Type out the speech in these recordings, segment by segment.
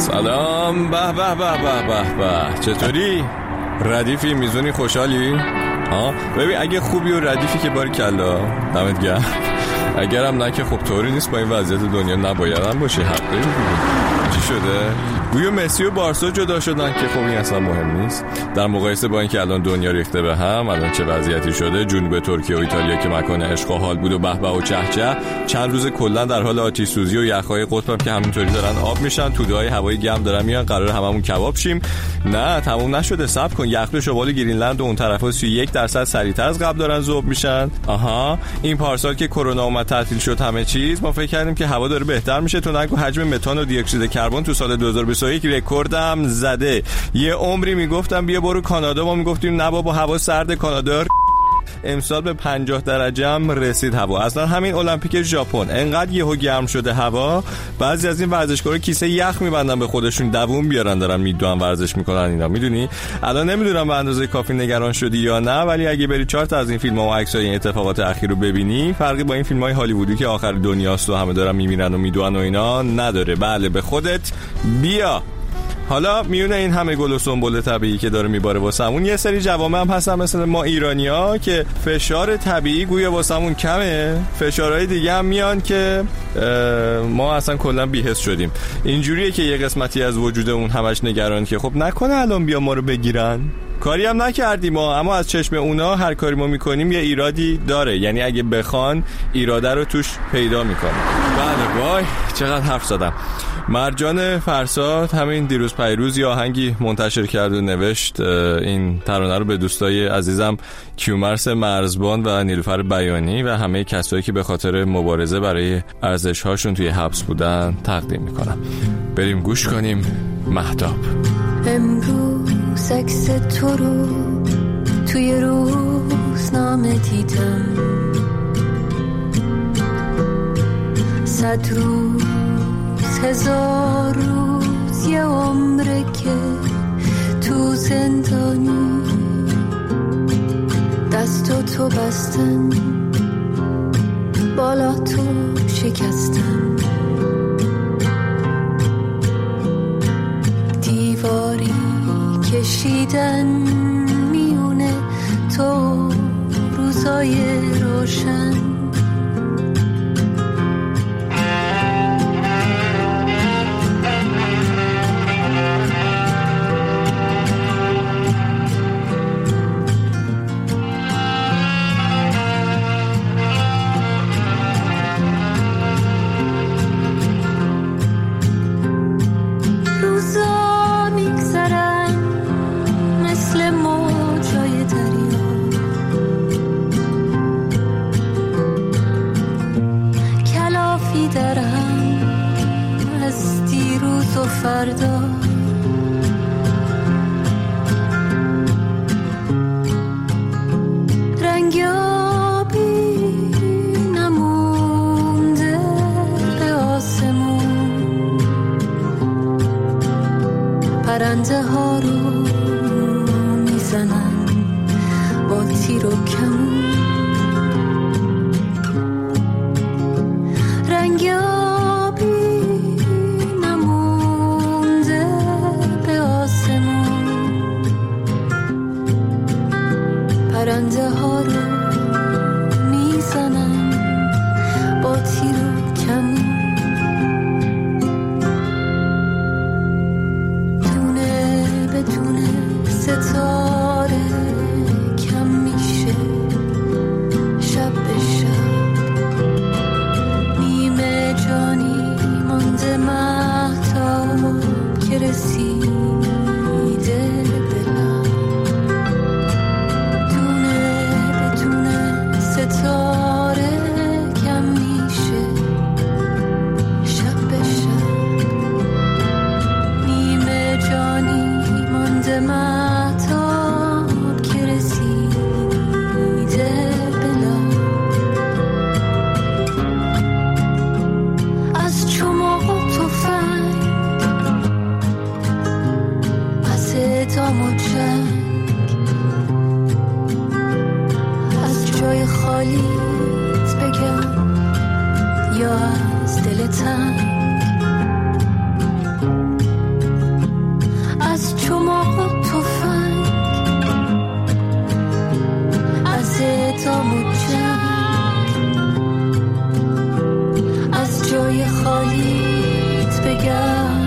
سلام به به به به به به چطوری؟ ردیفی میزونی خوشحالی؟ ها ببین اگه خوبی و ردیفی که باری کلا دمت گرم اگرم نه که خب طوری نیست با این وضعیت دنیا نبایدم باشه حق داری چی شده؟ گویا مسی و بارسا جدا شدن که خب این اصلا مهم نیست. در مقایسه با اینکه الان دنیا ریخته به هم الان چه وضعیتی شده؟ جنوب ترکیه و ایتالیا که مکان عشق و حال بود و به و چهچه چند روز کلا در حال آتش سوزی و یخهای قطب که همینطوری دارن آب میشن. توده های هوایی گرم دارن میان. قرار هممون کباب شیم. نه تموم نشده. صبر کن. یخ شمال گرینلند و اون طرفا 31 درصد سریعتر از قبل دارن ذوب میشن. آها. این پارسال که کرونا اومد تعطیل شد همه چیز. ما فکر کردیم که هوا داره بهتر میشه. تو نگو حجم متان و دی اکسید کربن تو سال 2021 رکوردم زده. یه عمری می‌گفتم بیا برو کانادا. ما می‌گفتیم نه بابا هوا سرد کانادا امسال به 50 درجه هم رسید هوا. اصلا همین المپیک ژاپن. انقدر یهو گرم شده هوا. بعضی از این ورزشکارا کیسه یخ میبندن به خودشون. دووم بیارن دارن میدوان ورزش می‌کنن اینا. می‌دونی؟ الان نمی‌دونم به اندازه کافی نگران شدی یا نه ولی اگه بری چهار تا از این فیلم ها و عکس این اتفاقات اخیر رو ببینی فرقی با این فیلم های هالیوودی که آخر دنیاست و همه دارن میمیرن و میدوان و اینا نداره. بله به خودت بیا. حالا میونه این همه گل و سنبل طبیعی که داره میباره واسمون. یه سری جوامع هم هستن مثل ما ایرانیا که فشار طبیعی گویا واسمون کمه. فشارهای دیگه هم میان که ما اصلا کلا بیهس شدیم. اینجوریه که یه قسمتی از وجود اون همش نگران که خب نکنه الان بیا ما رو بگیرن. کاری هم نکردیم ما اما از چشم اونا هر کاری ما می‌کنیم یه ایرادی داره. یعنی اگه بخوان ایراده رو توش پیدا می‌کنه بله وای چقدر حرف زدم. مرجان فرساد همین دیروز پیروز یا آهنگی منتشر کرد و نوشت این ترانه رو به دوستای عزیزم کیومرس مرزبان و نیلوفر بیانی و همه کسایی که به خاطر مبارزه برای ارزش هاشون توی حبس بودن تقدیم می‌کنم بریم گوش کنیم محتاب امروز عکس تو رو توی روزنامه دیدم. صد روز هزار روز یه عمره که تو زندانی. دست تو بستن بالا تو شکستن. دیواری کشیدن میونه تو روزای روشن. فردا. به آسمون. پرنده ها رو my هامو جمع از بگم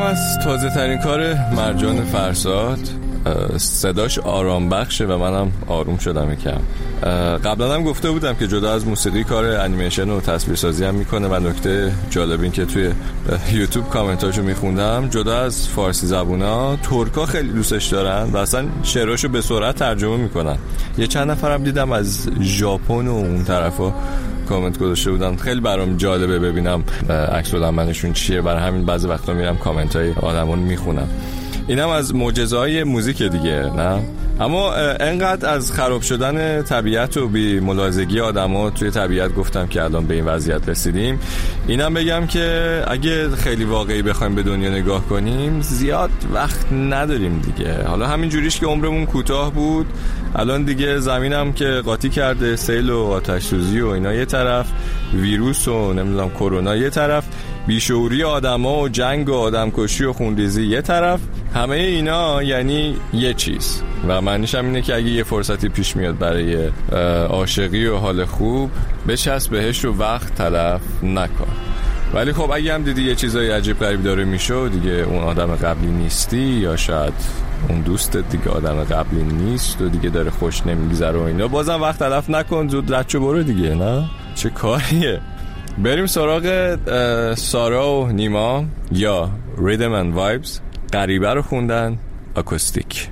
از خب، تازه ترین کار مرجان فرساد صداش آرام بخشه و منم آروم شدم یکم. قبلا هم گفته بودم که جدا از موسیقی کار انیمیشن و تصویرسازی هم می‌کنه و نکته جالب این که توی یوتیوب کامنتاشو میخوندم جدا از فارسی زبونا ترکا خیلی دوستش دارن و اصلا شعراشو به سرعت ترجمه می‌کنن. یه چند نفرم دیدم از ژاپن و اون طرفا کامنت گذاشته بودن. خیلی برام جالبه ببینم عکس منشون چیه. برای همین بعضی وقتا میرم کامنت های آدمون می‌خونم. اینم از معجزه موزیک دیگه نه؟ اما انقدر از خراب شدن طبیعت و بی ملاحظگی آدما توی طبیعت گفتم که الان به این وضعیت رسیدیم. اینم بگم که اگه خیلی واقعی بخوایم به دنیا نگاه کنیم زیاد وقت نداریم دیگه. حالا همین جوریش که عمرمون کوتاه بود الان دیگه زمینم که قاطی کرده سیل و آتش و اینا یه طرف ویروس و نمی‌دونم کرونا یه طرف بیشوری آدما و جنگ و آدمکشی و خونریزی یه طرف. همه اینا یعنی یه چیز. و معنیش هم اینه که اگه یه فرصتی پیش میاد برای عاشقی و حال خوب بچسب بهش رو وقت تلف نکن. ولی خب اگه هم دیدی یه چیزای عجیب غریب داره میشه دیگه اون آدم قبلی نیستی یا شاید اون دوستت دیگه آدم قبلی نیست و دیگه داره خوش نمیگذره و اینا بازم وقت تلف نکن زود رد برو دیگه نه؟ چه کاریه؟ بریم سراغ سارا و نیما یا ریدم اند وایبز غریبه رو خوندن اکوستیک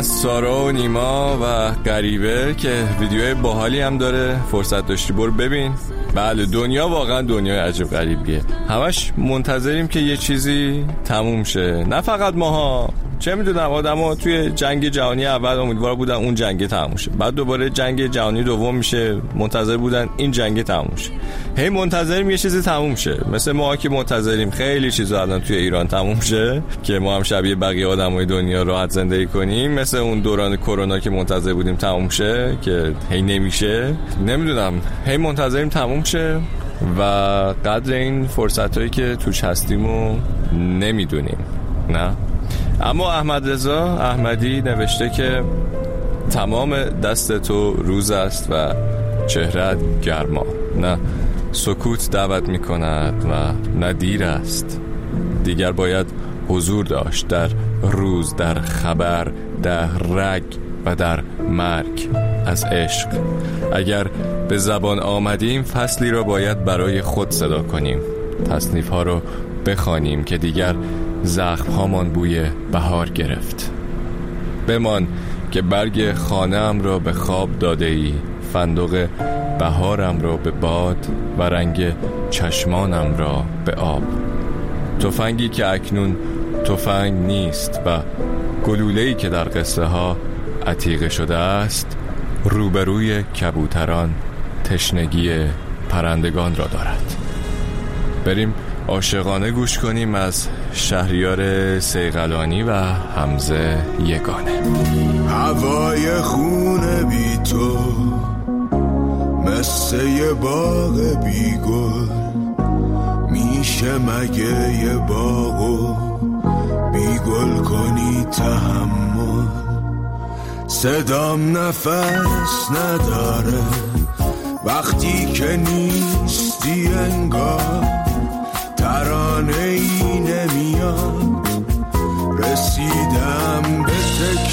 از سارا و نیما و غریبه که ویدیوهای باحالی هم داره. فرصت داشتی برو ببین. بله دنیا واقعا دنیای عجب غریبیه. همش منتظریم که یه چیزی تموم شه. نه فقط ماها. چه می‌دونم آدما توی جنگ جهانی اول امیدوار بودن اون جنگ تموم شه. بعد دوباره جنگ جهانی دوم میشه منتظر بودن این جنگ تموم شه. هی منتظریم یه چیزی تموم شه. مثل ما که منتظریم خیلی چیزا الان توی ایران تموم شه که ما هم شبیه بقیه آدمای دنیا راحت زندگی کنیم. مثل اون دوران کرونا که منتظر بودیم تموم شه که هی نمیشه. نمی‌دونم. هی منتظریم تموم شه و قدر این فرصت هایی که توش هستیم و نمی‌دونیم. نه؟ اما احمد رضا احمدی نوشته که تمام دست تو روز است و چهرت گرما. نه سکوت دعوت می کند و نه دیر است. دیگر باید حضور داشت در روز در خبر در رگ و در مرگ از عشق. اگر به زبان آمدیم فصلی را باید برای خود صدا کنیم. تصنیف ها رو بخوانیم که دیگر زخم هامان بوی بهار گرفت. بمان که برگ خانم را به خواب داده ای فندق بهارم را به باد و رنگ چشمانم را به آب. تفنگی که اکنون تفنگ نیست و گلوله‌ای که در قصه ها عتیقه شده است روبروی کبوتران تشنگی پرندگان را دارد. بریم عاشقانه گوش کنیم از شهریار سیغلانی و حمزه یگانه. هوای خونه بی تو مثل یه باغ بی گل. میشه مگه یه باغو بی گل کنی تحمل؟ صدام نفس نداره وقتی که نیستی انگار ترانه ای نمیاد رسیدم به تکرار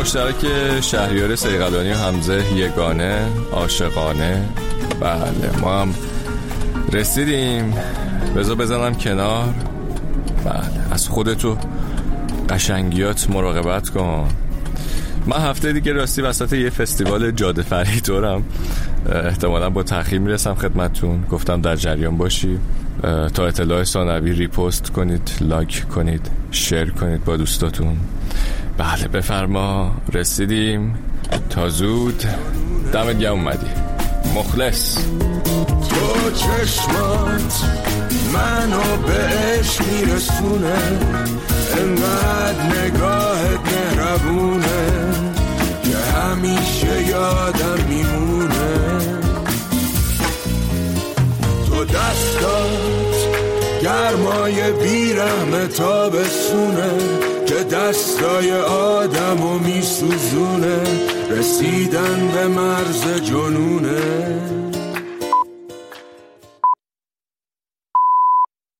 مشترک شهریار سیغلانی و حمزه یگانه عاشقانه. بله ما هم رسیدیم. بذار بزنم کنار. بله از خودتو قشنگیات مراقبت کن. من هفته دیگه راستی وسط یه فستیوال جاده فریدورم احتمالا با تاخیر می‌رسم خدمتتون. گفتم در جریان باشی. تا اطلاع ثانوی ریپوست کنید لایک کنید شیر کنید با دوستاتون. بله بفرما. رسیدیم. تا زود. دمت گرم اومدی. مخلص. تو چشمات منو به عشق میرسونه. انقدر نگاهت مهربونه که همیشه یادم میمونه. تو دستات گرمای بیرحم تابستونه که دستای آدم و میسوزونه رسیدن به مرز جنونه.